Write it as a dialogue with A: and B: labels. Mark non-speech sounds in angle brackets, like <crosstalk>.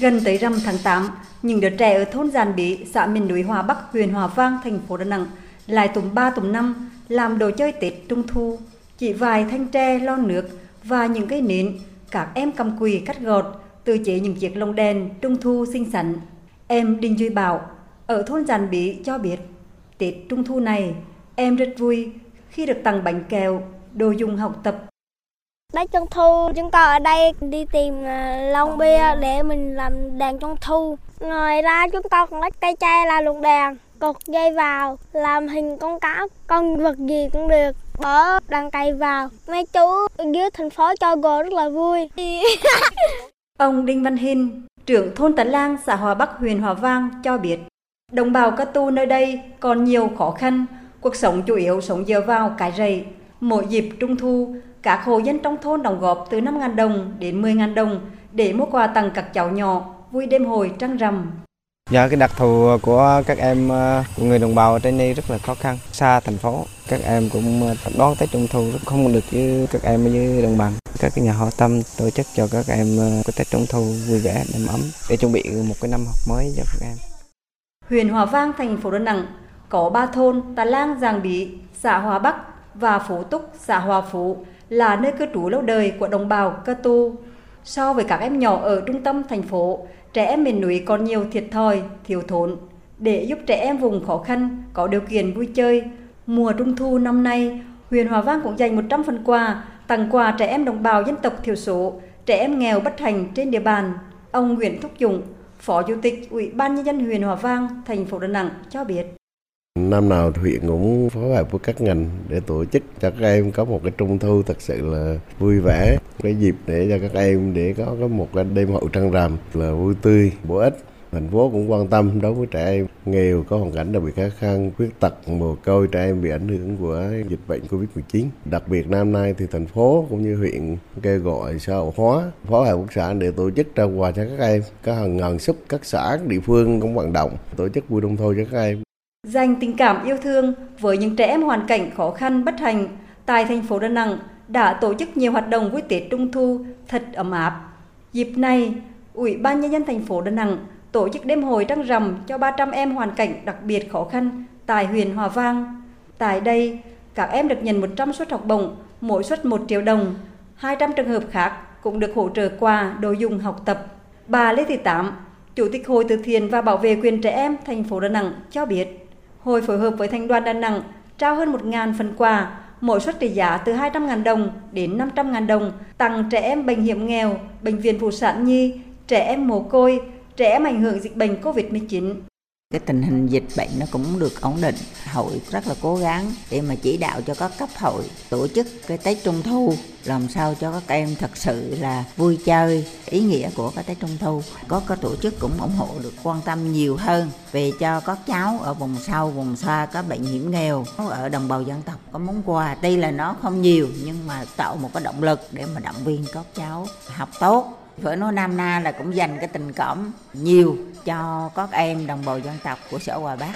A: Gần tới rằm tháng 8, những đứa trẻ ở thôn Giàn Bí, xã miền núi Hòa Bắc, huyện Hòa Vang, thành phố Đà Nẵng lại tùm ba tùm năm làm đồ chơi Tết Trung Thu. Chỉ vài thanh tre, lon nước và những cây nến, các em cầm quỳ cắt gọt, tự chế những chiếc lồng đèn Trung Thu xinh xắn. Em Đinh Duy Bảo ở thôn Giàn Bí cho biết, Tết Trung Thu này em rất vui khi được tặng bánh kẹo, đồ dùng học tập
B: Tết Trung Thu chúng con ở đây đi tìm à, lon bia để mình làm đèn Trung Thu. Ngoài ra chúng con còn lấy cây tre là lồng đèn, cột dây vào, làm hình con cá, con vật gì cũng được, bỏ đàn cây vào. Mấy chú dưới thành phố cho gồ rất là vui. <laughs>
A: Ông Đinh Văn Hinh, trưởng thôn Tấn Lang, xã Hòa Bắc, huyện Hòa Vang cho biết, đồng bào Ca Tu nơi đây còn nhiều khó khăn, cuộc sống chủ yếu sống dựa vào cái rầy. Mỗi dịp Trung Thu, các hộ dân trong thôn đóng góp từ 5.000 đồng đến 10.000 đồng để mua quà tặng các cháu nhỏ vui đêm hồi trăng rằm.
C: Do cái đặc thù của các em ờ, của người đồng bào ở trên đây rất là khó khăn, xa thành phố, các em cũng ờ, đón Tết Trung Thu không được như các em ở dưới đồng bằng. Các cái nhà hảo tâm tổ chức cho các em ờ, cái Tết Trung Thu vui vẻ, đầm ấm để chuẩn bị một cái năm học mới cho các em.
A: Huyện Hòa Vang, thành phố Đà Nẵng có ba thôn Tà Lang, Giàng Bí, xã Hòa Bắc và Phú Túc, xã Hòa Phú là nơi cư trú lâu đời của đồng bào Cơ Tu. So với các em nhỏ ở trung tâm thành phố, trẻ em miền núi còn nhiều thiệt thòi, thiếu thốn. Để giúp trẻ em vùng khó khăn có điều kiện vui chơi, mùa trung thu năm nay, huyện Hòa Vang cũng dành 100 phần quà tặng quà trẻ em đồng bào dân tộc thiểu số, trẻ em nghèo bất thành trên địa bàn. Ông Nguyễn Thúc Dũng, Phó Chủ tịch Ủy ban nhân dân huyện Hòa Vang, thành phố Đà Nẵng cho biết.
D: Năm nào huyện cũng phối hợp với các ngành để tổ chức cho các em có một cái trung thu thật sự là vui vẻ, cái dịp để cho các em để có cái một cái đêm hậu trăng rằm là vui tươi, bổ ích. Thành phố cũng quan tâm đối với trẻ em nghèo có hoàn cảnh đặc biệt khó khăn, khuyết tật, mồ côi trẻ em bị ảnh hưởng của dịch bệnh Covid-19. Đặc biệt năm nay thì thành phố cũng như huyện kêu gọi xã hội hóa, phối hợp quốc xã để tổ chức trao quà cho các em. Có hàng ngàn súp các xã, địa phương cũng vận động tổ chức vui trung thu cho các em
A: dành tình cảm yêu thương với những trẻ em hoàn cảnh khó khăn bất hạnh tại thành phố Đà Nẵng đã tổ chức nhiều hoạt động vui Tết Trung thu thật ấm áp. Dịp này, Ủy ban nhân dân thành phố Đà Nẵng tổ chức đêm hội trăng rằm cho 300 em hoàn cảnh đặc biệt khó khăn tại huyện Hòa Vang. Tại đây, các em được nhận 100 suất học bổng, mỗi suất 1 triệu đồng. 200 trường hợp khác cũng được hỗ trợ quà đồ dùng học tập. Bà Lê Thị Tám, Chủ tịch Hội từ thiện và bảo vệ quyền trẻ em thành phố Đà Nẵng cho biết Hội phối hợp với Thành đoàn Đà Nẵng trao hơn 1.000 phần quà, mỗi suất trị giá từ 200.000 đồng đến 500.000 đồng tặng trẻ em bệnh hiểm nghèo, bệnh viện phụ sản nhi, trẻ em mồ côi, trẻ em ảnh hưởng dịch bệnh COVID-19
E: cái tình hình dịch bệnh nó cũng được ổn định. Hội rất là cố gắng để mà chỉ đạo cho các cấp hội tổ chức cái tết trung thu, làm sao cho các em thật sự là vui chơi, ý nghĩa của cái tết trung thu. Có các tổ chức cũng ủng hộ được, quan tâm nhiều hơn về cho các cháu ở vùng sâu, vùng xa, có bệnh hiểm nghèo ở đồng bào dân tộc có món quà. Tuy là nó không nhiều, nhưng mà tạo một cái động lực để mà động viên các cháu học tốt phải nói Nam Na là cũng dành cái tình cảm nhiều cho các em đồng bào dân tộc của xã Hòa Bắc.